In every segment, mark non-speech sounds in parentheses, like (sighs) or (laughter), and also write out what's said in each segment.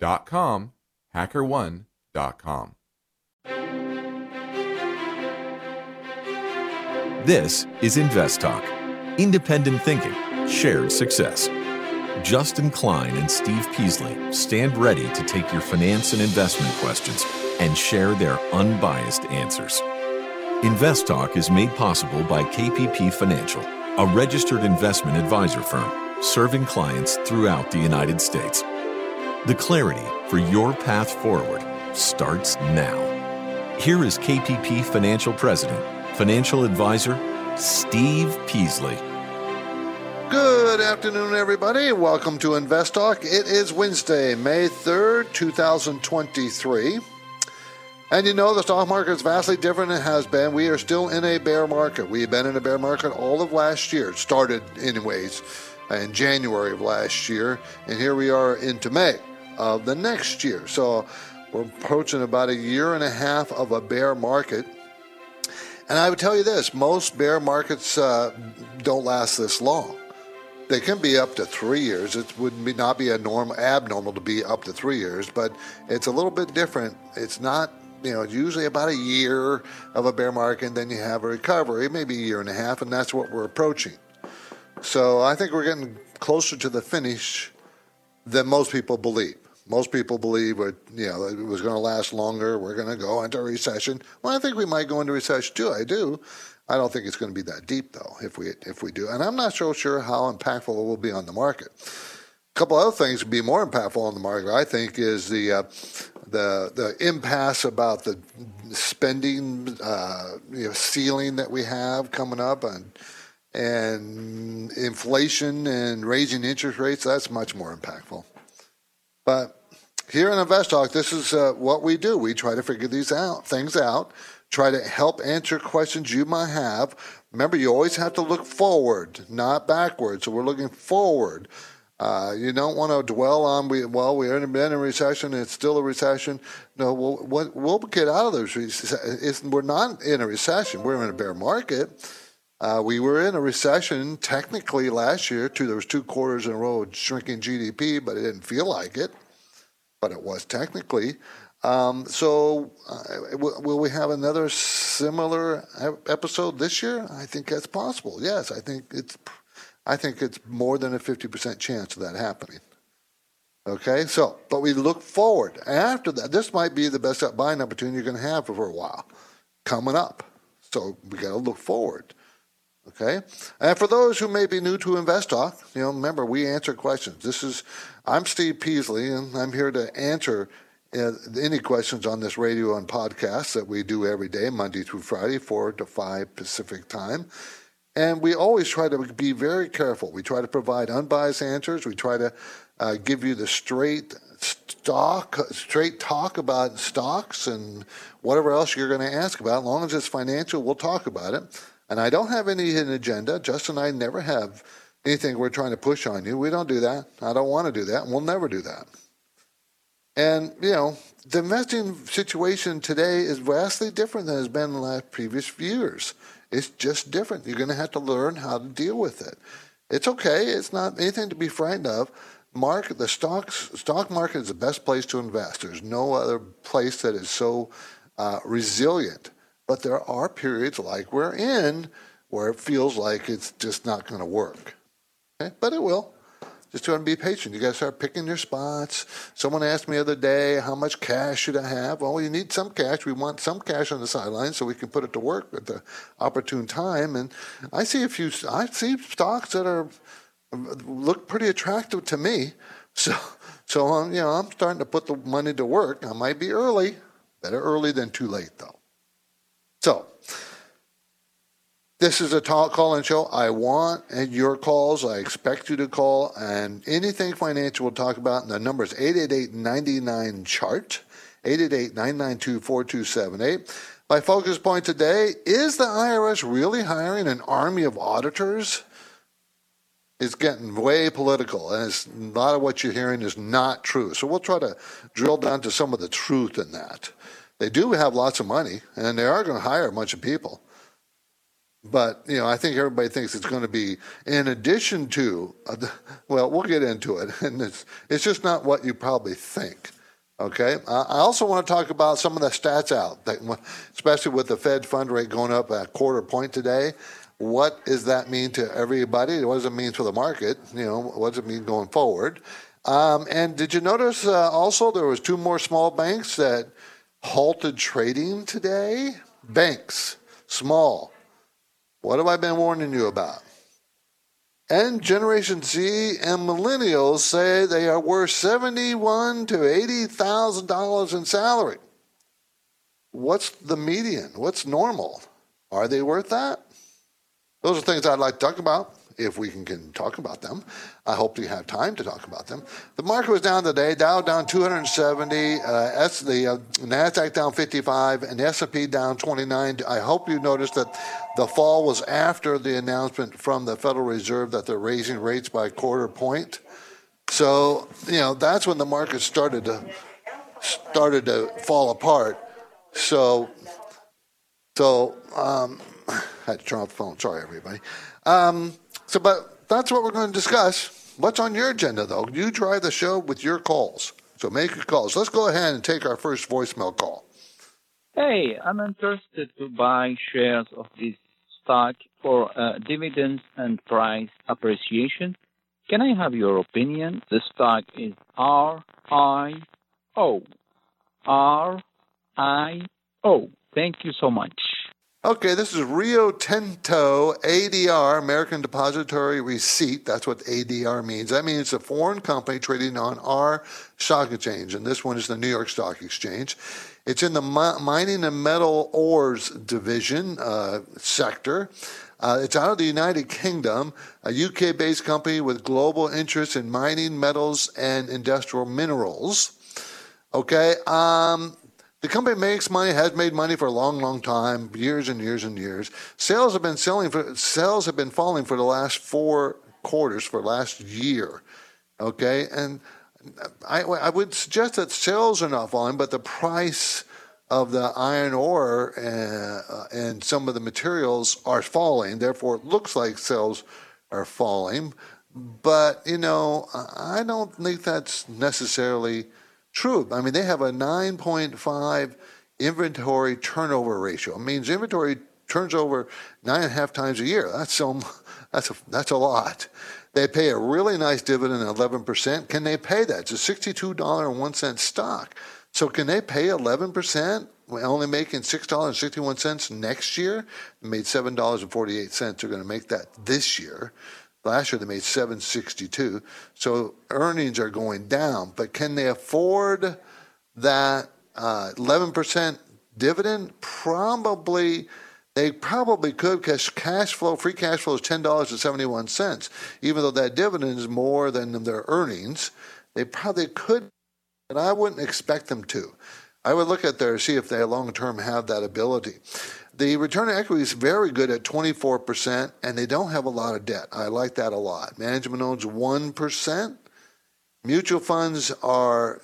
hackerone.com. This is Invest Talk, independent thinking, shared success. Justin Klein and Steve Peasley stand ready to take your finance and investment questions and share their unbiased answers. Invest Talk is made possible by KPP Financial, a registered investment advisor firm serving clients throughout the United States. The clarity for your path forward starts now. Here is KPP Financial President financial advisor Steve Peasley. Good afternoon, everybody. Welcome to Invest Talk. It is Wednesday, May 3rd, 2023. And you know, the stock market is vastly different than it has been. We are still in a bear market. We have been in a bear market all of last year. It started, anyways, in January of last year. And here we are into May of the next year. So we're approaching about a year and a half of a bear market. And I would tell you this most bear markets uh, don't last this long. They can be up to three years. It would be not be a norm, abnormal to be up to three years, but it's a little bit different. It's not, you know, usually about a year of a bear market, and then you have a recovery, maybe a year and a half, and that's what we're approaching. So I think we're getting closer to the finish than most people believe. Most people believe it, you know, it was going to last longer. We're going to go into a recession. Well, I think we might go into recession too. I do. I don't think it's going to be that deep though. If we if we do, and I'm not so sure how impactful it will be on the market. A couple other things would be more impactful on the market. I think is the uh, the the impasse about the spending uh, you know, ceiling that we have coming up and and inflation and raising interest rates. That's much more impactful. But here in Invest Talk, this is uh, what we do. We try to figure these out, things out, try to help answer questions you might have. Remember, you always have to look forward, not backward. So we're looking forward. Uh, you don't want to dwell on we well we're in, been in a recession it's still a recession. No, we'll we'll get out of this. We're not in a recession. We're in a bear market. Uh, we were in a recession technically last year. Two, there was two quarters in a row of shrinking GDP, but it didn't feel like it. But it was technically. Um, so, uh, will we have another similar episode this year? I think that's possible. Yes, I think it's. I think it's more than a fifty percent chance of that happening. Okay, so but we look forward after that. This might be the best buying opportunity you're going to have for a while coming up. So we got to look forward. Okay, and for those who may be new to Invest Talk, you know, remember we answer questions. This is I'm Steve Peasley, and I'm here to answer uh, any questions on this radio and podcast that we do every day, Monday through Friday, four to five Pacific time. And we always try to be very careful. We try to provide unbiased answers. We try to uh, give you the straight stock, straight talk about stocks and whatever else you're going to ask about. As long as it's financial, we'll talk about it. And I don't have any hidden agenda. Justin and I never have anything we're trying to push on you. We don't do that. I don't want to do that, and we'll never do that. And, you know, the investing situation today is vastly different than it's been in the last previous years. It's just different. You're going to have to learn how to deal with it. It's okay. It's not anything to be frightened of. Market, the stocks, stock market is the best place to invest. There's no other place that is so uh, resilient. But there are periods like we're in where it feels like it's just not going to work. Okay? But it will. Just trying to be patient. You got to start picking your spots. Someone asked me the other day, how much cash should I have? Well, you need some cash. We want some cash on the sidelines so we can put it to work at the opportune time. And I see a few. I see stocks that are look pretty attractive to me. So, so I'm, you know, I'm starting to put the money to work. I might be early. Better early than too late, though. So, this is a talk call and show. I want your calls. I expect you to call. And anything financial we'll talk about. And the number is 888 chart, 888 992 4278. My focus point today is the IRS really hiring an army of auditors? It's getting way political, and a lot of what you're hearing is not true. So we'll try to drill down to some of the truth in that. They do have lots of money, and they are going to hire a bunch of people. But you know, I think everybody thinks it's going to be in addition to. Uh, well, we'll get into it, (laughs) and it's it's just not what you probably think. Okay. I also want to talk about some of the stats out, that, especially with the Fed fund rate going up a quarter point today. What does that mean to everybody? What does it mean for the market? You know, what does it mean going forward? Um, and did you notice uh, also there was two more small banks that halted trading today? Banks, small what have I been warning you about? And Generation Z and millennials say they are worth seventy-one to eighty thousand dollars in salary. What's the median? What's normal? Are they worth that? Those are things I'd like to talk about if we can, can talk about them. I hope you have time to talk about them. The market was down today. Dow down 270. Uh, S, the uh, Nasdaq down 55, and S&P down 29. I hope you noticed that the fall was after the announcement from the Federal Reserve that they're raising rates by a quarter point. So you know that's when the market started to started to fall apart. So so um, (sighs) I had to turn off the phone. Sorry, everybody. Um, so, but that's what we're going to discuss. What's on your agenda, though? You drive the show with your calls. So make your calls. Let's go ahead and take our first voicemail call. Hey, I'm interested to buy shares of this stock for uh, dividends and price appreciation. Can I have your opinion? The stock is R I O. R I O. Thank you so much. Okay, this is Rio Tinto ADR, American Depository Receipt. That's what ADR means. That means it's a foreign company trading on our stock exchange, and this one is the New York Stock Exchange. It's in the mining and metal ores division uh, sector. Uh, it's out of the United Kingdom, a UK based company with global interests in mining, metals, and industrial minerals. Okay, um, the company makes money, has made money for a long, long time, years and years and years. Sales have been selling for sales have been falling for the last four quarters for last year. Okay, and I, I would suggest that sales are not falling, but the price of the iron ore uh, and some of the materials are falling. Therefore, it looks like sales are falling. But you know, I don't think that's necessarily true. I mean, they have a 9.5 inventory turnover ratio. It means inventory turns over nine and a half times a year. That's so, that's a, that's a lot. They pay a really nice dividend, 11%. Can they pay that? It's a $62.01 stock. So can they pay 11%? only making $6.61 next year. They made $7.48. They're going to make that this year. Last year they made 762. So earnings are going down, but can they afford that uh, 11% dividend? Probably. They probably could because cash flow, free cash flow is ten dollars and seventy one cents. Even though that dividend is more than their earnings, they probably could, and I wouldn't expect them to. I would look at their see if they long term have that ability. The return on equity is very good at 24%, and they don't have a lot of debt. I like that a lot. Management owns 1%, Mutual funds are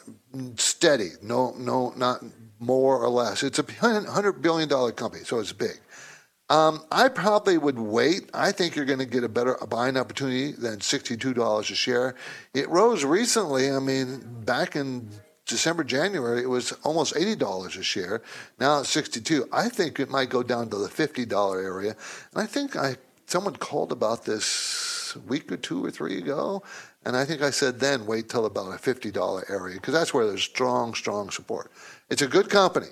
steady. No, no, not more or less. It's a hundred billion dollar company, so it's big. Um, I probably would wait. I think you're going to get a better buying opportunity than $62 a share. It rose recently. I mean, back in December, January, it was almost $80 a share. Now it's 62. I think it might go down to the $50 area. And I think I someone called about this week or two or three ago. And I think I said then wait till about a $50 area because that's where there's strong, strong support. It's a good company.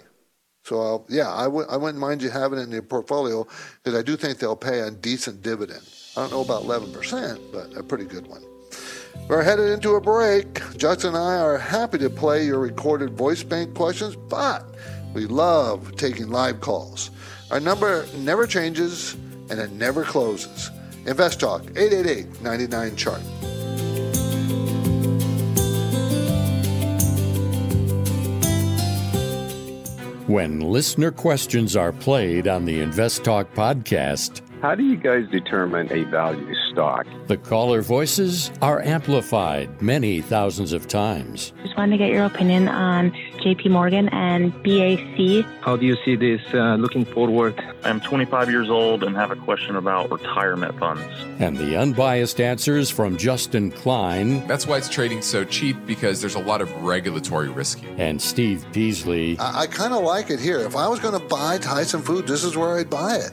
So I'll, yeah, I w- I wouldn't mind you having it in your portfolio because I do think they'll pay a decent dividend. I don't know about 11%, but a pretty good one. We're headed into a break. Justin and I are happy to play your recorded voice bank questions, but we love taking live calls. Our number never changes and it never closes. Invest Talk 888 99 chart. When listener questions are played on the Invest Talk podcast, how do you guys determine a value stock? The caller voices are amplified many thousands of times. Just wanted to get your opinion on JP Morgan and BAC. How do you see this uh, looking forward? I'm 25 years old and have a question about retirement funds. And the unbiased answers from Justin Klein. That's why it's trading so cheap because there's a lot of regulatory risk here. And Steve Peasley. I, I kind of like it here. If I was going to buy Tyson Food, this is where I'd buy it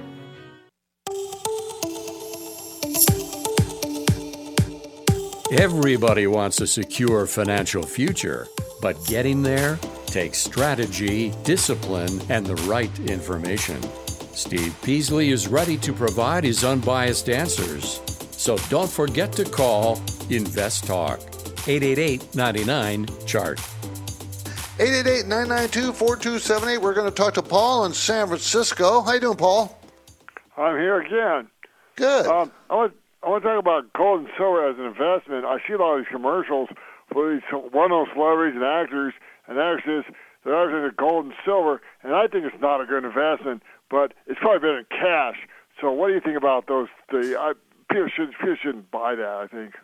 Everybody wants a secure financial future, but getting there takes strategy, discipline, and the right information. Steve Peasley is ready to provide his unbiased answers. So don't forget to call Invest Talk 888 99 Chart. 888 992 4278. We're going to talk to Paul in San Francisco. How you doing, Paul? I'm here again. Good. Um, I want I want to talk about gold and silver as an investment. I see a lot of these commercials for these well-known celebrities and actors and actresses. They're offering the gold and silver, and I think it's not a good investment, but it's probably better than cash. So, what do you think about those? The I, people should people shouldn't buy that. I think.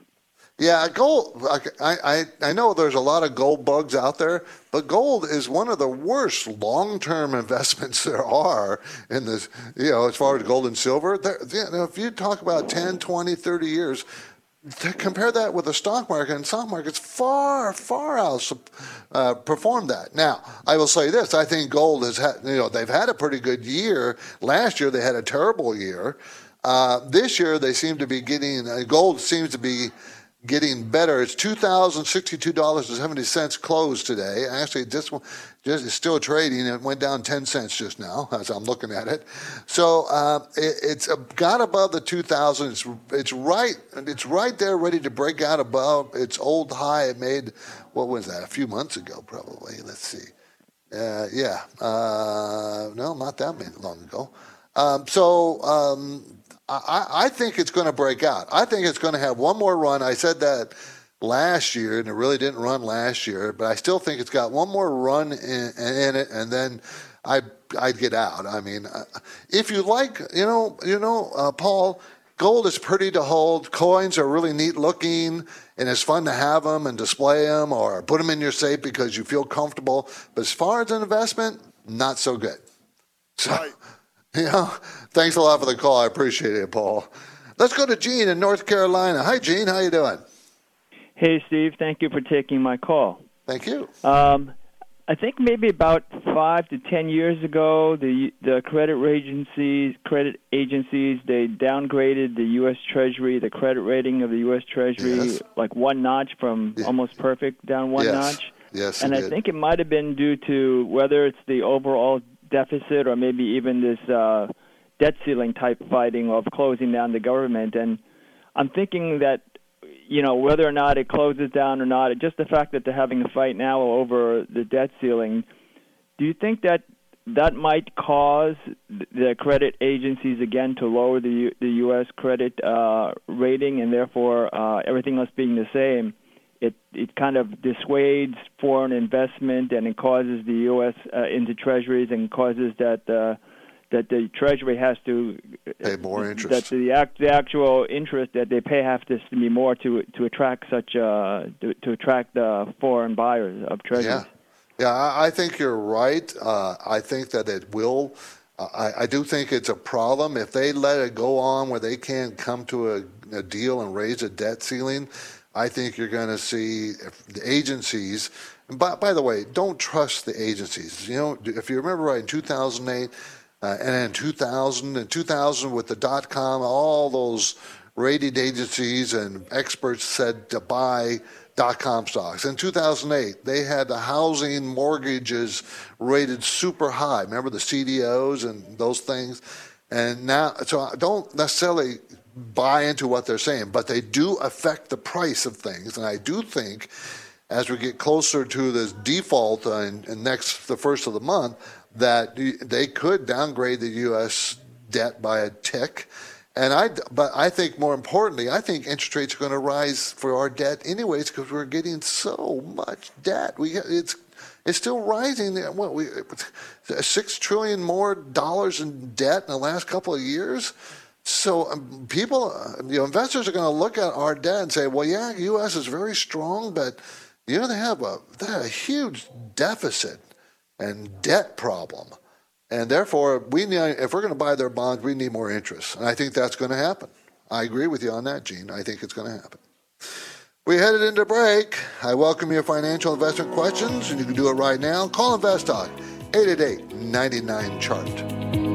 Yeah, gold. I, I I know there's a lot of gold bugs out there, but gold is one of the worst long-term (laughs) investments there are in this. You know, as far as gold and silver, there, you know, if you talk about 10, 20, 30 years, compare that with the stock market, and stock market's far, far out uh, perform that. Now, I will say this: I think gold has had, you know, they've had a pretty good year. Last year they had a terrible year. Uh, this year they seem to be getting uh, gold seems to be getting better. It's two thousand sixty-two dollars and seventy cents closed today. Actually, this one just is still trading. It went down ten cents just now (laughs) as I'm looking at it. So uh, it, it's got above the two thousand. It's it's right. It's right there, ready to break out above its old high it made. What was that? A few months ago, probably. Let's see. Uh, yeah. Uh, no, not that long ago. Um, so um, I, I think it's going to break out. I think it's going to have one more run. I said that last year, and it really didn't run last year, but I still think it's got one more run in, in it, and then I'd, I'd get out. I mean, uh, if you like, you know, you know, uh, Paul, gold is pretty to hold. Coins are really neat looking, and it's fun to have them and display them or put them in your safe because you feel comfortable. But as far as an investment, not so good. So, right. You know, thanks a lot for the call. I appreciate it, Paul. Let's go to Gene in North Carolina. Hi, Gene. How you doing? Hey, Steve. Thank you for taking my call. Thank you. Um, I think maybe about five to ten years ago, the the credit agencies, credit agencies, they downgraded the U.S. Treasury, the credit rating of the U.S. Treasury, yes. like one notch from yeah. almost perfect down one yes. notch. Yes, and I did. think it might have been due to whether it's the overall deficit or maybe even this uh, debt ceiling type fighting of closing down the government. And I'm thinking that you know whether or not it closes down or not, just the fact that they're having a fight now over the debt ceiling do you think that that might cause the credit agencies again to lower the U, the U.S. credit uh, rating, and therefore uh, everything else being the same, it it kind of dissuades foreign investment and it causes the U.S. Uh, into treasuries and causes that uh, that the treasury has to pay more interest. That the act, the actual interest that they pay have to be more to to attract such uh, to, to attract the foreign buyers of treasuries. Yeah. Yeah, I think you're right. Uh, I think that it will. Uh, I, I, do think it's a problem if they let it go on where they can't come to a, a deal and raise a debt ceiling. I think you're going to see the agencies. By, by the way, don't trust the agencies. You know, if you remember right in 2008 uh, and in 2000 and 2000 with the dot com, all those rating agencies and experts said to buy dot com stocks. In 2008, they had the housing mortgages rated super high. Remember the CDOs and those things? And now, so don't necessarily buy into what they're saying, but they do affect the price of things. And I do think as we get closer to this default in, in next, the first of the month, that they could downgrade the U.S. debt by a tick and I, but I think more importantly, I think interest rates are going to rise for our debt anyways because we're getting so much debt. We it's it's still rising. What we six trillion more dollars in debt in the last couple of years. So um, people, uh, you know, investors are going to look at our debt and say, well, yeah, U.S. is very strong, but you know they have a they have a huge deficit and debt problem. And therefore, we need, if we're going to buy their bonds, we need more interest. And I think that's going to happen. I agree with you on that, Gene. I think it's going to happen. We headed into break. I welcome your financial investment questions, and you can do it right now. Call Invest Talk, 888 99 Chart.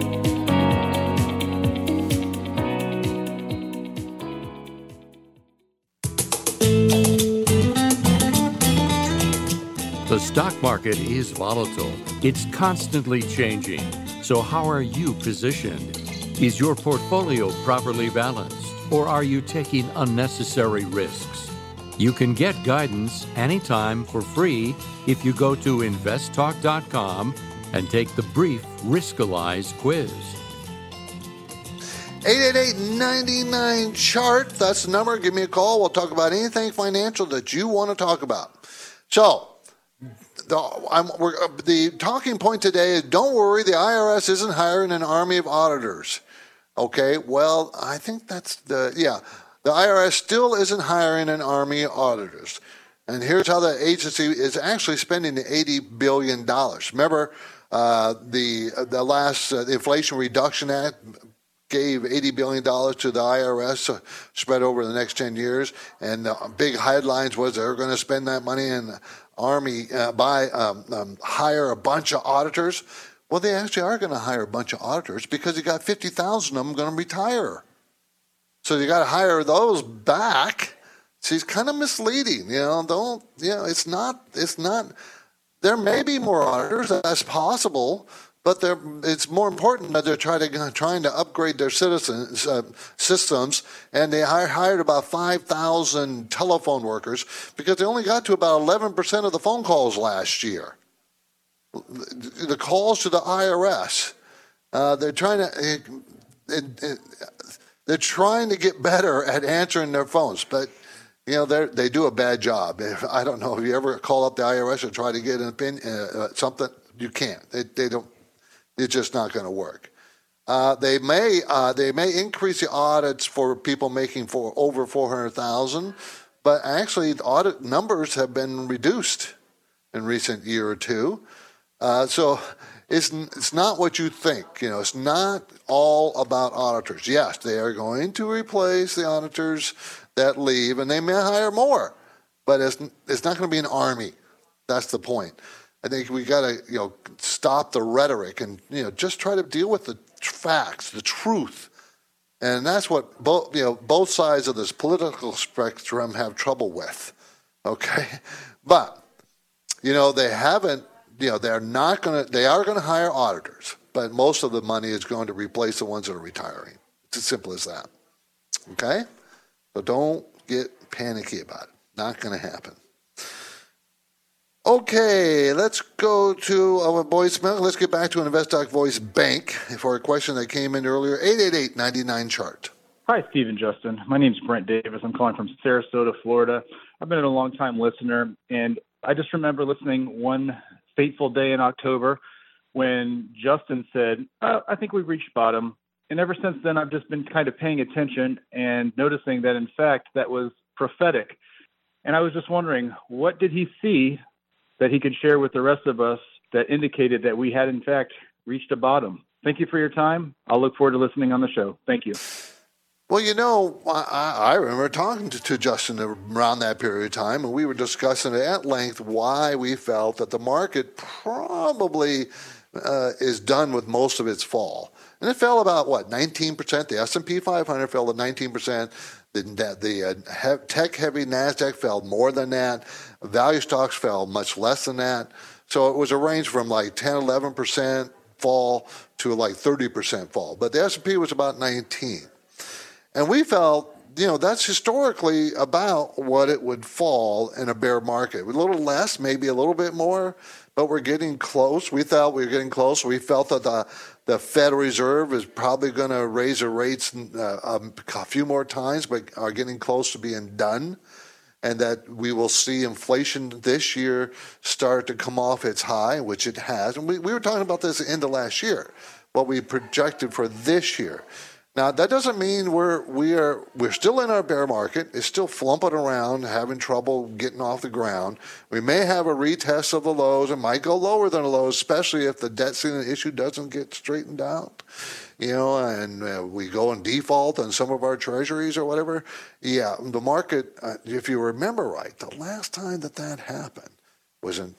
Stock market is volatile. It's constantly changing. So, how are you positioned? Is your portfolio properly balanced, or are you taking unnecessary risks? You can get guidance anytime for free if you go to investtalk.com and take the brief Riskalyze quiz. 888 chart. That's the number. Give me a call. We'll talk about anything financial that you want to talk about. So, the, uh, the talking point today is don't worry, the IRS isn't hiring an army of auditors. Okay, well, I think that's the, yeah, the IRS still isn't hiring an army of auditors. And here's how the agency is actually spending the $80 billion. Remember, uh, the, the last uh, the Inflation Reduction Act gave $80 billion to the IRS uh, spread over the next 10 years. And the big headlines was they're going to spend that money in Army uh, buy um, um, hire a bunch of auditors. Well, they actually are going to hire a bunch of auditors because you got 50,000 of them going to retire. So you got to hire those back. She's kind of misleading, you know. Don't you know? It's not. It's not. There may be more auditors. That's possible, but it's more important that they're trying to, trying to upgrade their citizens uh, systems, and they hired about 5,000 telephone workers because they only got to about 11% of the phone calls last year. The calls to the IRS, uh, they're trying to. It, it, it, they're trying to get better at answering their phones, but you know they do a bad job. I don't know if you ever call up the IRS and try to get an opinion, uh, something. You can't. They, they don't it's just not going to work. Uh, they may uh, they may increase the audits for people making for over four hundred thousand, but actually the audit numbers have been reduced in recent year or two. Uh, so it's it's not what you think. You know, it's not all about auditors. Yes, they are going to replace the auditors that leave, and they may hire more, but it's it's not going to be an army. That's the point. I think we got to you know stop the rhetoric and you know just try to deal with the facts, the truth, and that's what both you know both sides of this political spectrum have trouble with. Okay, (laughs) but you know they haven't. You know they're not going to. They are going to hire auditors, but most of the money is going to replace the ones that are retiring. It's as simple as that. Okay, so don't get panicky about it. Not going to happen. Okay, let's go to our voicemail. Let's get back to an InvestTalk Voice Bank for a question that came in earlier. 888-99 chart. Hi, Steve and Justin. My name is Brent Davis. I'm calling from Sarasota, Florida. I've been a long time listener, and I just remember listening one fateful day in October when Justin said, oh, I think we've reached bottom. And ever since then, I've just been kind of paying attention and noticing that, in fact, that was prophetic. And I was just wondering, what did he see that he could share with the rest of us that indicated that we had, in fact, reached a bottom. Thank you for your time. I'll look forward to listening on the show. Thank you. Well, you know, I, I remember talking to, to, Justin around that period of time, and we were discussing at length why we felt that the market probably uh, is done with most of its fall. And it fell about what 19%. The S&P 500 fell to 19%. The, the uh, tech heavy Nasdaq fell more than that. Value stocks fell much less than that. So it was a range from like 10, 11 percent fall to like 30 percent fall. But the S&P was about 19, and we felt you know that's historically about what it would fall in a bear market. A little less, maybe a little bit more, but we're getting close. We thought we were getting close. We felt that the the Federal Reserve is probably going to raise their rates uh, a few more times, but are getting close to being done. And that we will see inflation this year start to come off its high, which it has. And we, we were talking about this end of last year, what we projected for this year. Now that doesn't mean we're we are we're still in our bear market. It's still flumping around, having trouble getting off the ground. We may have a retest of the lows. It might go lower than the lows, especially if the debt ceiling issue doesn't get straightened out. You know, and uh, we go in default on some of our treasuries or whatever. Yeah, the market. Uh, if you remember right, the last time that that happened was in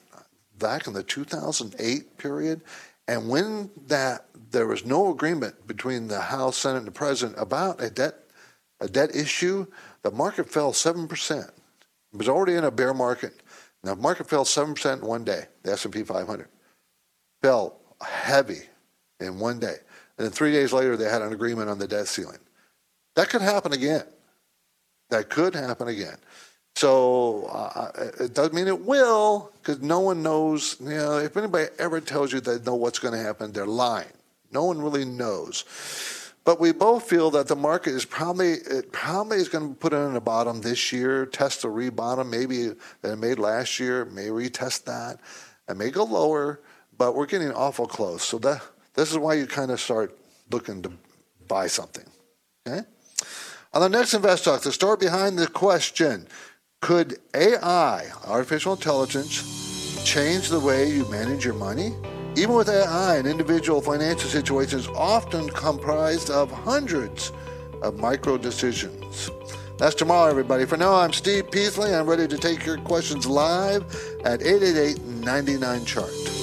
back in the 2008 period, and when that there was no agreement between the House, Senate, and the President about a debt a debt issue, the market fell seven percent. It was already in a bear market. Now, the market fell seven percent in one day. The S and P 500 fell heavy in one day, and then three days later they had an agreement on the debt ceiling. That could happen again. That could happen again. So uh, it doesn't mean it will, because no one knows. You know, if anybody ever tells you they know what's going to happen, they're lying. No one really knows. But we both feel that the market is probably it probably is going to put in a bottom this year, test a rebottom, maybe that it made last year, may retest that. It may go lower, but we're getting awful close. So that this is why you kind of start looking to buy something. Okay? On the next Invest Talk, the story behind the question could AI, artificial intelligence, change the way you manage your money? Even with AI, an individual financial situation is often comprised of hundreds of micro decisions. That's tomorrow, everybody. For now, I'm Steve Peasley. I'm ready to take your questions live at 888 99 Chart.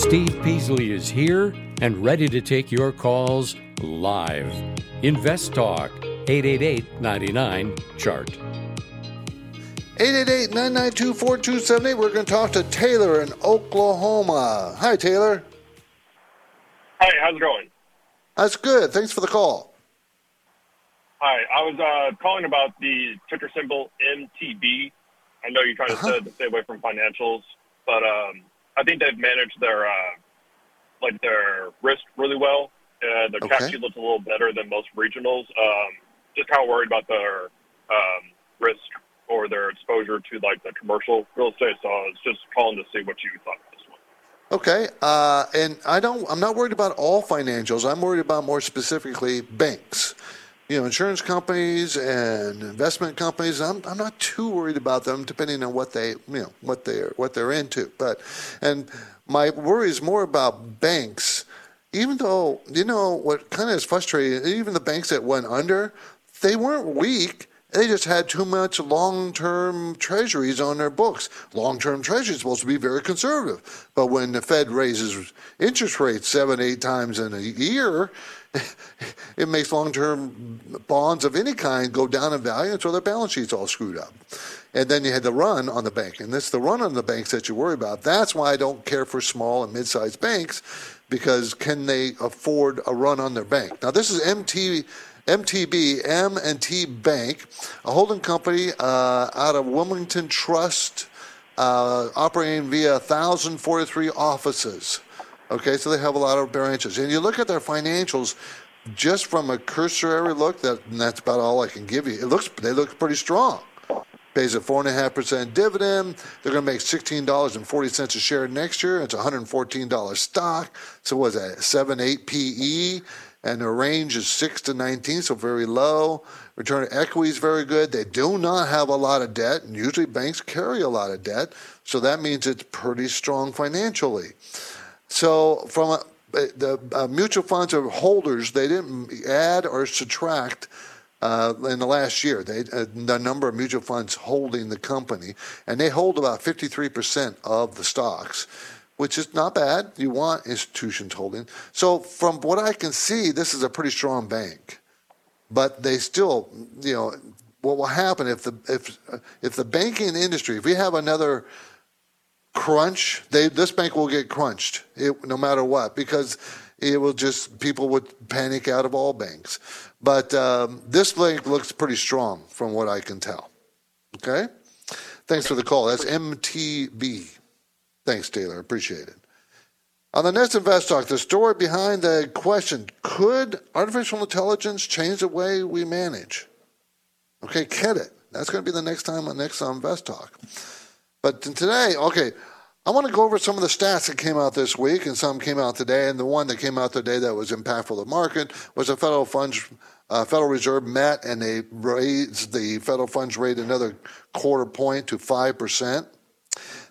Steve Peasley is here and ready to take your calls live. Invest Talk 888 99 Chart. 888-992-4278. We're going to talk to Taylor in Oklahoma. Hi, Taylor. Hi, how's it going? That's good. Thanks for the call. Hi, I was uh, calling about the ticker symbol MTB. I know you're trying to, Uh-huh. stay, stay away from financials, but um, I think they've managed their uh, like their risk really well. Uh, their Okay. sheet looks a little better than most regionals. Um, just kind of worried about their um, risk or their exposure to like the commercial real estate. So I was just calling to see what you thought of this one. Okay, uh, and I don't. I'm not worried about all financials. I'm worried about more specifically banks. You know, insurance companies and investment companies. I'm I'm not too worried about them, depending on what they you know what they're what they're into. But and my worry is more about banks. Even though you know what kind of is frustrating, even the banks that went under, they weren't weak. They just had too much long-term treasuries on their books. Long-term treasuries are supposed to be very conservative, but when the Fed raises interest rates seven, eight times in a year, it makes long-term bonds of any kind go down in value, so their balance sheet's all screwed up. And then you had the run on the bank, and it's the run on the banks that you worry about. That's why I don't care for small and mid-sized banks, because can they afford a run on their bank? Now this is MT. MTB, M&T Bank, a holding company uh, out of Wilmington Trust, uh, operating via 1,043 offices. Okay, so they have a lot of branches. And you look at their financials, just from a cursory look, that that's about all I can give you. It looks they look pretty strong. Pays a four and a half percent dividend. They're going to make sixteen dollars and forty cents a share next year. It's hundred and fourteen dollars stock. So what is that seven eight PE? And the range is six to nineteen, so very low. Return to equity is very good. They do not have a lot of debt, and usually banks carry a lot of debt, so that means it's pretty strong financially. So from a, the uh, mutual funds or holders, they didn't add or subtract uh, in the last year. They uh, the number of mutual funds holding the company, and they hold about 53% of the stocks, which is not bad. You want institutions holding. So from what I can see, this is a pretty strong bank, but they still, you know. What will happen if the if if the banking industry, if we have another crunch, they this bank will get crunched it, no matter what because it will just people would panic out of all banks. But um, this bank looks pretty strong from what I can tell. Okay, thanks for the call. That's MTB. Thanks, Taylor. Appreciate it. On the next Invest Talk, the story behind the question could artificial intelligence change the way we manage? Okay, get it. That's going to be the next time on next on Invest Talk. But today, okay, I want to go over some of the stats that came out this week, and some came out today. And the one that came out today that was impactful to the market was the federal funds, uh, Federal Reserve met, and they raised the federal funds rate another quarter point to five percent.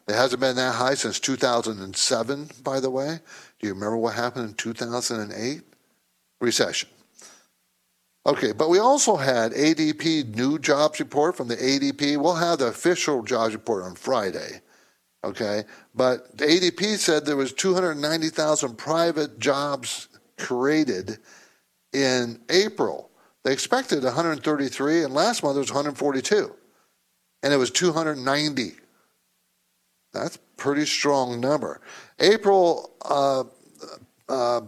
It hasn't been that high since 2007, by the way. Do you remember what happened in 2008? Recession. Okay, but we also had ADP new jobs report from the ADP. We'll have the official jobs report on Friday. Okay, but the ADP said there was 290,000 private jobs created in April. They expected 133, and last month it was 142, and it was 290. That's a pretty strong number. April uh, uh,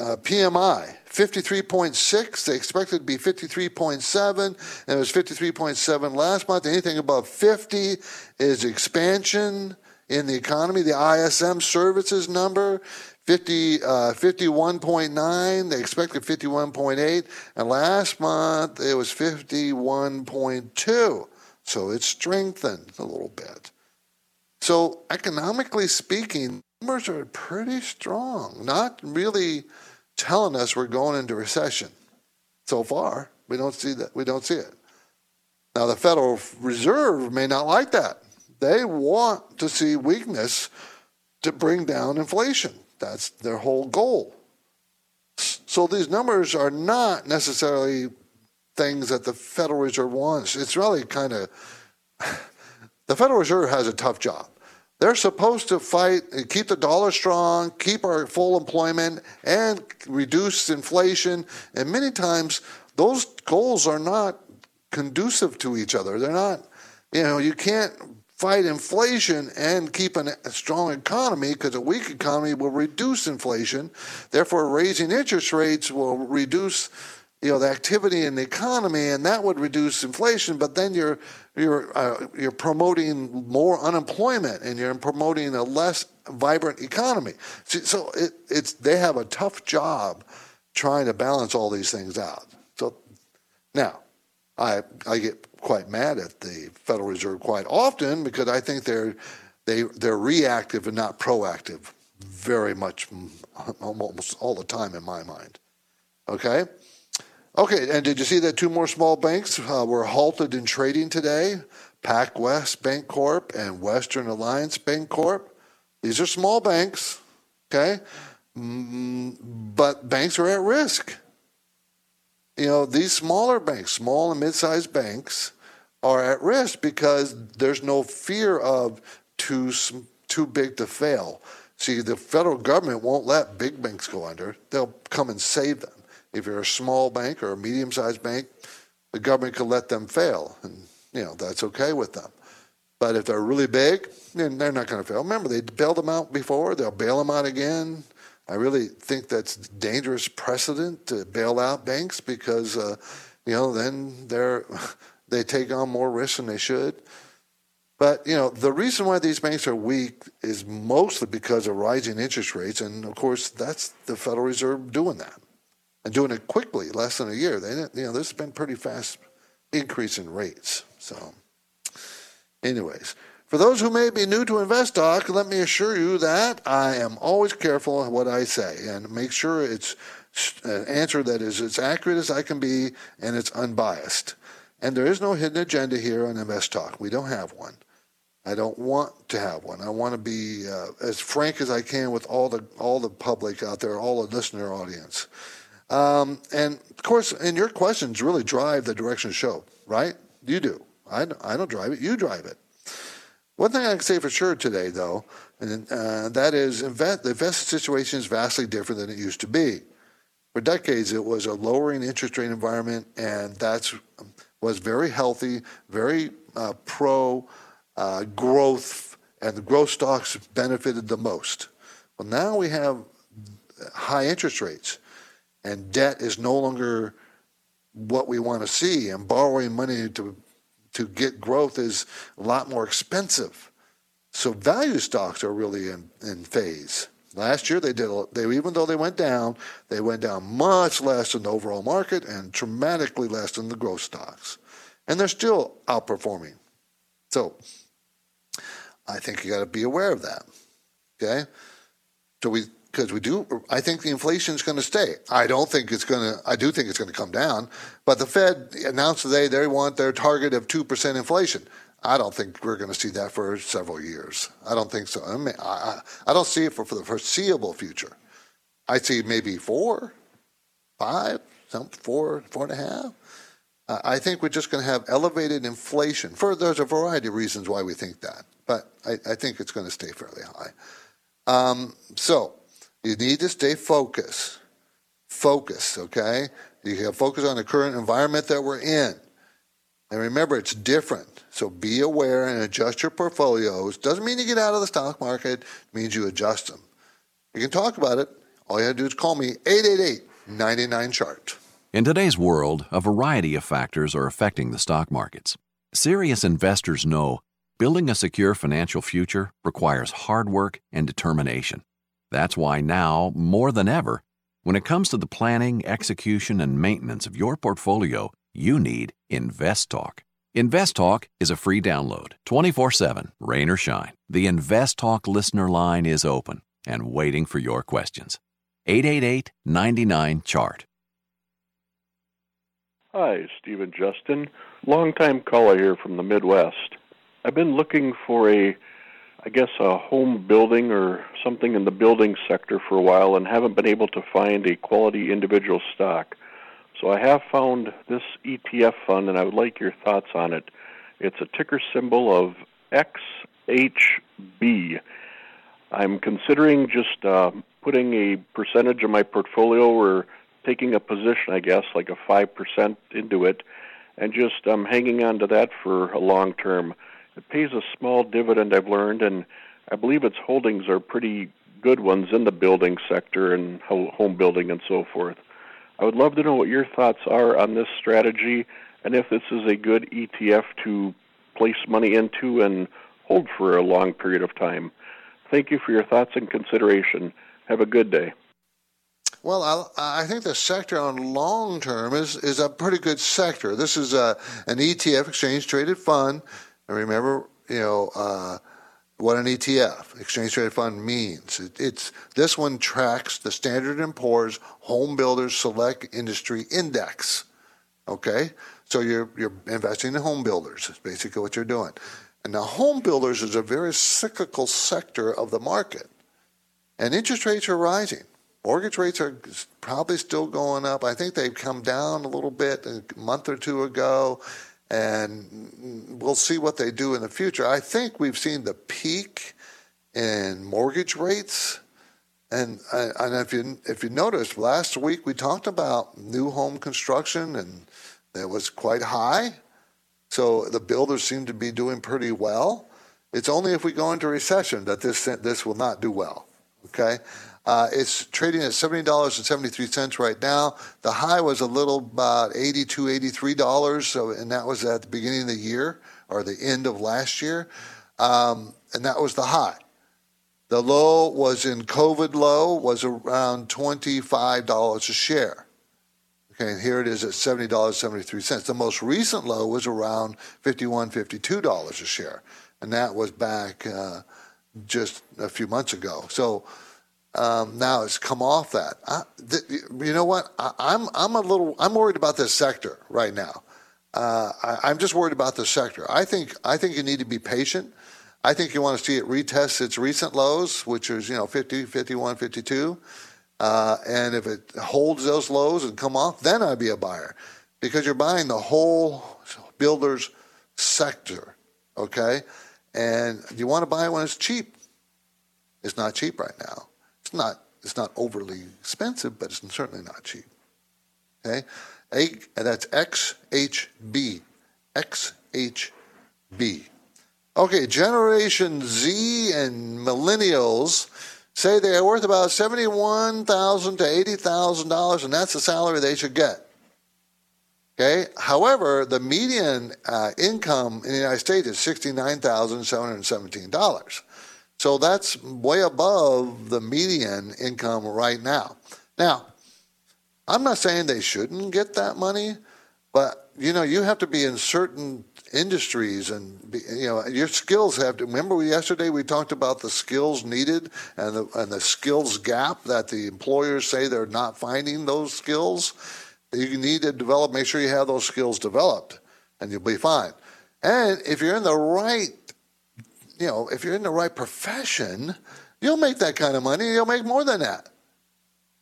uh, PMI 53.6. They expected to be 53.7, and it was 53.7 last month. Anything above 50 is expansion in the economy. The ISM services number 50, uh, 51.9. They expected 51.8, and last month it was 51.2. So it strengthened a little bit. So economically speaking, numbers are pretty strong. Not really telling us we're going into recession. So far, we don't see that. We don't see it. Now, the Federal Reserve may not like that. They want to see weakness to bring down inflation. That's their whole goal. So these numbers are not necessarily things that the Federal Reserve wants. It's really kind of (sighs) the Federal Reserve has a tough job. They're supposed to fight, keep the dollar strong, keep our full employment, and reduce inflation. And many times, those goals are not conducive to each other. They're not, you know, you can't fight inflation and keep a strong economy because a weak economy will reduce inflation. Therefore, raising interest rates will reduce you know the activity in the economy, and that would reduce inflation. But then you're you're uh, you're promoting more unemployment, and you're promoting a less vibrant economy. So it, it's they have a tough job trying to balance all these things out. So now, I I get quite mad at the Federal Reserve quite often because I think they're they they're reactive and not proactive very much almost all the time in my mind. Okay. Okay, and did you see that two more small banks uh, were halted in trading today? PacWest Bancorp and Western Alliance Bancorp. These are small banks, okay? Mm, but banks are at risk. You know, these smaller banks, small and mid-sized banks, are at risk because there's no fear of too too big to fail. See, the federal government won't let big banks go under; they'll come and save them. If you're a small bank or a medium sized bank, the government could let them fail. And, you know, that's okay with them. But if they're really big, then they're not going to fail. Remember, they bailed them out before, they'll bail them out again. I really think that's dangerous precedent to bail out banks because, uh, you know, then they're, (laughs) they take on more risk than they should. But you know the reason why these banks are weak is mostly because of rising interest rates, and of course that's the Federal Reserve doing that and doing it quickly, less than a year. They, you know, has been pretty fast increase in rates. So, anyways, for those who may be new to InvestTalk, let me assure you that I am always careful what I say and make sure it's an answer that is as accurate as I can be and it's unbiased. And there is no hidden agenda here on InvestTalk. We don't have one. I don't want to have one. I want to be uh, as frank as I can with all the all the public out there, all the listener audience. Um, and of course, and your questions really drive the direction of the show, right? You do. I, I don't drive it. You drive it. One thing I can say for sure today, though, and uh, that is invest, the investment situation is vastly different than it used to be. For decades, it was a lowering interest rate environment, and that was very healthy, very uh, pro uh, growth, and the growth stocks benefited the most. Well, now we have high interest rates and debt is no longer what we want to see, and borrowing money to to get growth is a lot more expensive. So value stocks are really in, in phase. Last year they did they even though they went down, they went down much less than the overall market and dramatically less than the growth stocks. And they're still outperforming. So I think you got to be aware of that. Okay? So we because we do. I think the inflation is going to stay. I don't think it's going to. I do think it's going to come down. But the Fed announced today they want their target of two percent inflation. I don't think we're going to see that for several years. I don't think so. I, mean, I, I don't see it for, for the foreseeable future. I see maybe four, five, some four, four and a half. I think we're just going to have elevated inflation. For there's a variety of reasons why we think that, but I, I think it's going to stay fairly high. Um, so you need to stay focused. Focus, okay? You can focus on the current environment that we're in. And remember, it's different. So be aware and adjust your portfolios. Doesn't mean you get out of the stock market, it means you adjust them. You can talk about it. All you have to do is call me 888 99 chart. In today's world, a variety of factors are affecting the stock markets. Serious investors know building a secure financial future requires hard work and determination. That's why now, more than ever, when it comes to the planning, execution, and maintenance of your portfolio, you need InvestTalk. InvestTalk is a free download, 24 7, rain or shine. The InvestTalk listener line is open and waiting for your questions. 888 99 Chart. Hi, Stephen Justin, longtime caller here from the Midwest. I've been looking for a I guess, a home building or something in the building sector for a while and haven't been able to find a quality individual stock. So I have found this ETF fund, and I would like your thoughts on it. It's a ticker symbol of XHB. I'm considering just uh, putting a percentage of my portfolio or taking a position, I guess, like a 5% into it, and just um, hanging on to that for a long term. It pays a small dividend, I've learned, and I believe its holdings are pretty good ones in the building sector and home building and so forth. I would love to know what your thoughts are on this strategy and if this is a good ETF to place money into and hold for a long period of time. Thank you for your thoughts and consideration. Have a good day. Well, I, I think the sector on long term is, is a pretty good sector. This is a, an ETF, exchange traded fund. And remember, you know, uh, what an ETF, exchange traded fund, means. It, it's this one tracks the Standard and Poor's Home Builders Select Industry Index. Okay, so you're you're investing in home builders. Is basically what you're doing. And now, home builders is a very cyclical sector of the market, and interest rates are rising. Mortgage rates are probably still going up. I think they've come down a little bit a month or two ago and we'll see what they do in the future. I think we've seen the peak in mortgage rates. And, and if you if you noticed last week we talked about new home construction and it was quite high, so the builders seem to be doing pretty well. It's only if we go into recession that this this will not do well. Okay, uh, it's trading at $70.73 right now. The high was a little about $82, $83, so, and that was at the beginning of the year or the end of last year. Um, and that was the high. The low was in COVID low was around $25 a share. Okay, and here it is at $70.73. The most recent low was around $51, $52 a share. And that was back uh, just a few months ago. So um, now it's come off that. I, th- you know what? I, am I'm, I'm a little I'm worried about this sector right now. Uh, I, am just worried about the sector. I think I think you need to be patient. I think you want to see it retest its recent lows, which is you know 50, 51, 52. Uh, and if it holds those lows and come off, then I'd be a buyer because you're buying the whole builders sector. Okay, and you want to buy when it's cheap. It's not cheap right now. It's not, it's not overly expensive, but it's certainly not cheap. Okay? and that's XHB. XHB. Okay, Generation Z and Millennials say they are worth about $71,000 to $80,000, and that's the salary they should get. Okay. However, the median uh, income in the United States is $69,717. So that's way above the median income right now. Now, I'm not saying they shouldn't get that money, but you know, you have to be in certain industries and you know your skills have to remember yesterday we talked about the skills needed and the and the skills gap that the employers say they're not finding those skills you need to develop make sure you have those skills developed and you'll be fine and if you're in the right you know, if you're in the right profession, you'll make that kind of money. You'll make more than that.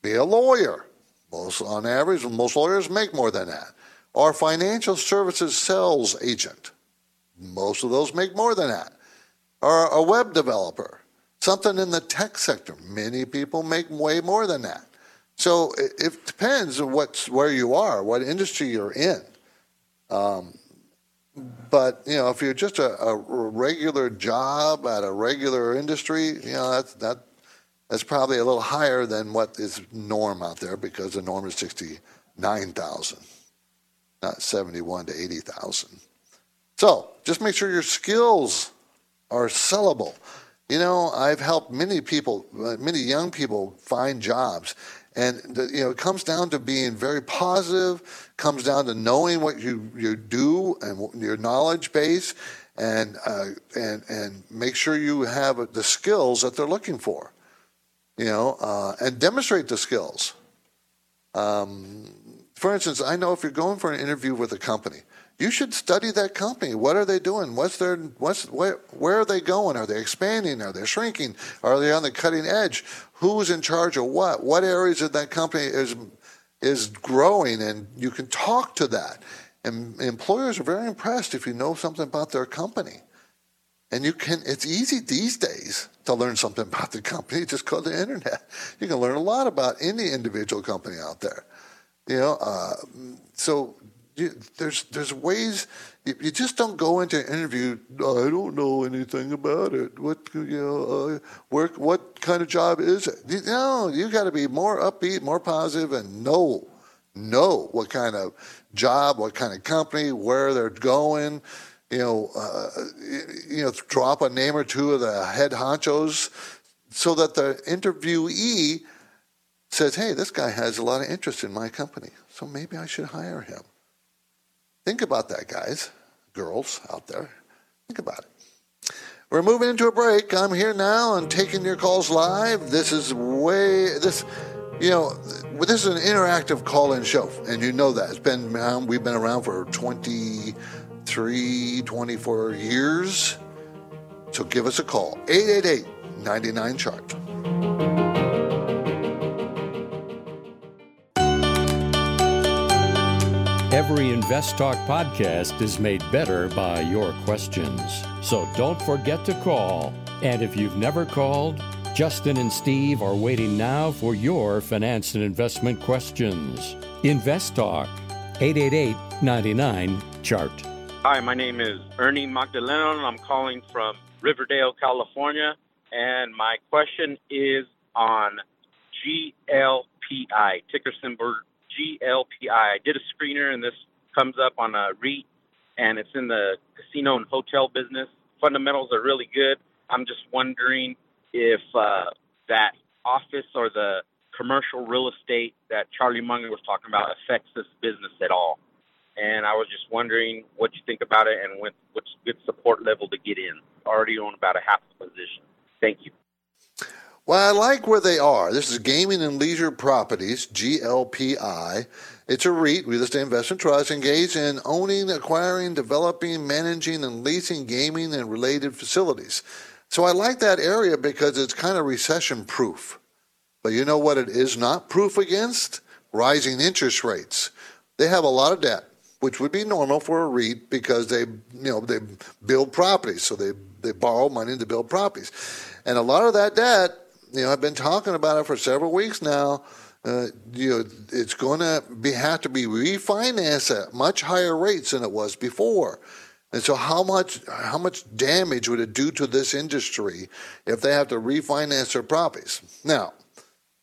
Be a lawyer. Most, on average, most lawyers make more than that. Or financial services sales agent. Most of those make more than that. Or a web developer. Something in the tech sector. Many people make way more than that. So it, it depends on what's, where you are, what industry you're in. Um, but you know, if you're just a, a, regular job at a regular industry, you know that's that that's probably a little higher than what is norm out there because the norm is sixty nine thousand, not seventy one to eighty thousand. So just make sure your skills are sellable. You know, I've helped many people, uh, many young people find jobs. And the, you know, it comes down to being very positive. Comes down to knowing what you, you do and your knowledge base, and uh, and and make sure you have the skills that they're looking for. You know, uh, and demonstrate the skills. Um, for instance, I know if you're going for an interview with a company, you should study that company. What are they doing? What's their what's where where are they going? Are they expanding? Are they shrinking? Are they on the cutting edge? Who's in charge of what? What areas of that company is is growing? And you can talk to that. And employers are very impressed if you know something about their company. And you can it's easy these days to learn something about the company. Just go to the internet. You can learn a lot about any individual company out there. You know, uh, so you, there's there's ways you, you, just don't go into an interview. I don't know anything about it. What you know, uh, work? What kind of job is it? You know, you got to be more upbeat, more positive, and know know what kind of job, what kind of company, where they're going. You know, uh, you know, drop a name or two of the head honchos, so that the interviewee says, "Hey, this guy has a lot of interest in my company, so maybe I should hire him." Think about that, guys, girls out there. Think about it. We're moving into a break. I'm here now and taking your calls live. This is way this you know, this is an interactive call-in show, and you know that. It's been around, we've been around for 23, 24 years. So give us a call. 888 99 chart. Every Invest Talk podcast is made better by your questions. So don't forget to call. And if you've never called, Justin and Steve are waiting now for your finance and investment questions. Invest Talk, 888 99 Chart. Hi, my name is Ernie Magdaleno, and I'm calling from Riverdale, California. And my question is on GLPI, ticker symbol GLPI. I did a screener, and this comes up on a REIT, and it's in the casino and hotel business. Fundamentals are really good. I'm just wondering if uh, that office or the commercial real estate that Charlie Munger was talking about affects this business at all. And I was just wondering what you think about it and what, what's good support level to get in. Already own about a half a position. Thank you. Well, I like where they are. This is Gaming and Leisure Properties, GLPI. It's a REIT, real estate investment trust, engaged in owning, acquiring, developing, managing, and leasing gaming and related facilities. So I like that area because it's kind of recession proof. But you know what it is not proof against? Rising interest rates. They have a lot of debt, which would be normal for a REIT because they, you know, they build properties. So they, they borrow money to build properties. And a lot of that debt you know, I've been talking about it for several weeks now. Uh, you know, it's going to be have to be refinanced at much higher rates than it was before. And so, how much how much damage would it do to this industry if they have to refinance their properties now,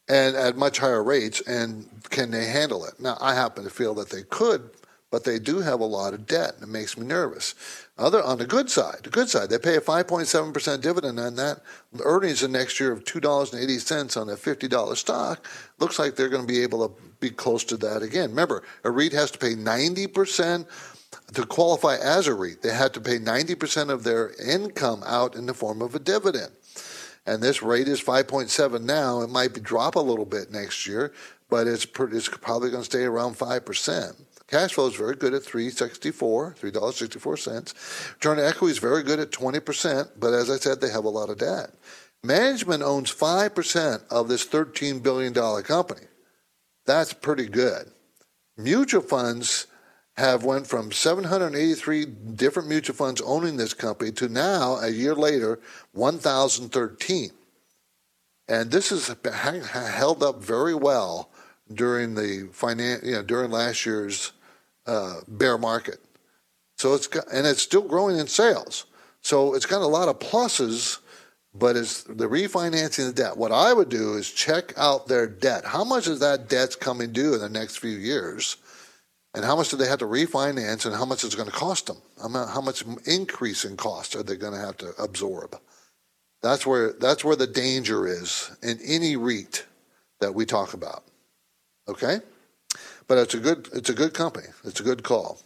and at much higher rates? And can they handle it? Now, I happen to feel that they could, but they do have a lot of debt, and it makes me nervous. Other on the good side, the good side, they pay a 5.7% dividend on that. Earnings the next year of $2.80 on a $50 stock. Looks like they're going to be able to be close to that again. Remember, a REIT has to pay 90% to qualify as a REIT. They had to pay 90% of their income out in the form of a dividend. And this rate is 5.7 now. It might drop a little bit next year, but it's, it's probably going to stay around 5%. Cash flow is very good at 364, $3.64. Return equity is very good at 20%, but as I said, they have a lot of debt. Management owns 5% of this $13 billion company. That's pretty good. Mutual funds have went from 783 different mutual funds owning this company to now, a year later, 1,013. And this has held up very well during the finan- you know, during last year's uh, bear market. So it's got, and it's still growing in sales. So it's got a lot of pluses, but it's the refinancing the debt. What I would do is check out their debt. How much is that debt's coming due in the next few years? And how much do they have to refinance and how much is it going to cost them? How much increase in cost are they going to have to absorb? That's where that's where the danger is in any REIT that we talk about. Okay? But it's a good it's a good company. It's a good call.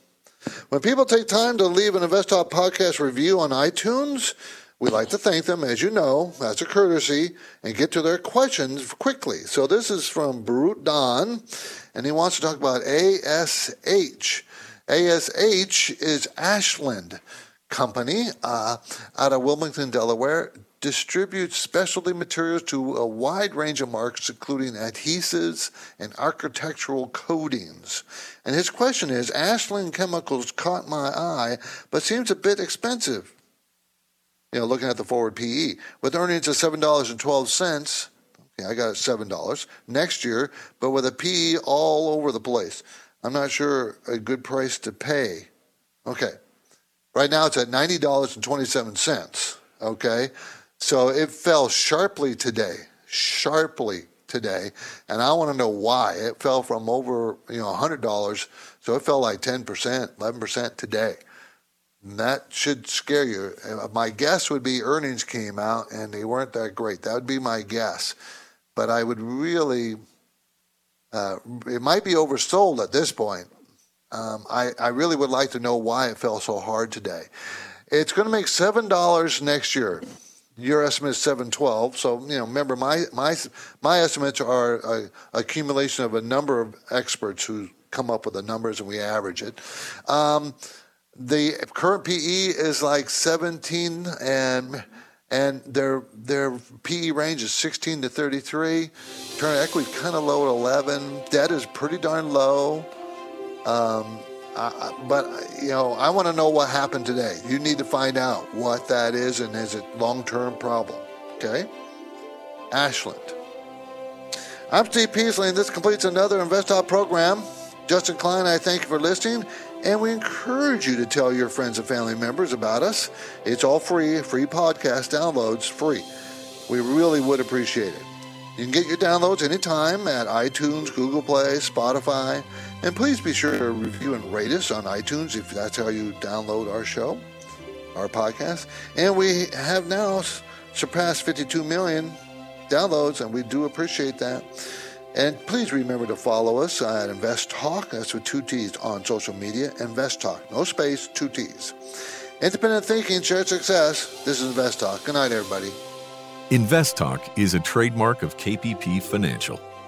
When people take time to leave an InvestTalk podcast review on iTunes, we like to thank them, as you know, as a courtesy, and get to their questions quickly. So this is from Brute Don, and he wants to talk about ASH. ASH is Ashland Company uh, out of Wilmington, Delaware. Distributes specialty materials to a wide range of markets, including adhesives and architectural coatings. And his question is Ashland Chemicals caught my eye, but seems a bit expensive. You know, looking at the forward PE. With earnings of $7.12, okay, I got it $7 next year, but with a PE all over the place. I'm not sure a good price to pay. Okay. Right now it's at $90.27. Okay. So it fell sharply today, sharply today. And I want to know why. It fell from over, you know, $100. So it fell like 10%, 11% today. And that should scare you. My guess would be earnings came out and they weren't that great. That would be my guess. But I would really uh, it might be oversold at this point. Um, I, I really would like to know why it fell so hard today. It's going to make seven dollars next year. Your estimate is seven twelve. So you know, remember my my my estimates are a accumulation of a number of experts who come up with the numbers and we average it. Um, the current PE is like seventeen and and their their PE range is 16 to 33. Return equity kind of low at 11. Debt is pretty darn low. Um, But you know, I want to know what happened today. You need to find out what that is, and is it long-term problem? Okay, Ashland. I'm Steve Peasley, and this completes another InvestTalk program. Justin Klein, I thank you for listening. And we encourage you to tell your friends and family members about us. It's all free, free podcast downloads, free. We really would appreciate it. You can get your downloads anytime at iTunes, Google Play, Spotify. And please be sure to review and rate us on iTunes if that's how you download our show, our podcast. And we have now surpassed 52 million downloads, and we do appreciate that. And please remember to follow us at Invest Talk. That's with two T's on social media. Invest Talk. No space, two T's. Independent thinking, shared success. This is Invest Talk. Good night, everybody. Invest Talk is a trademark of KPP Financial.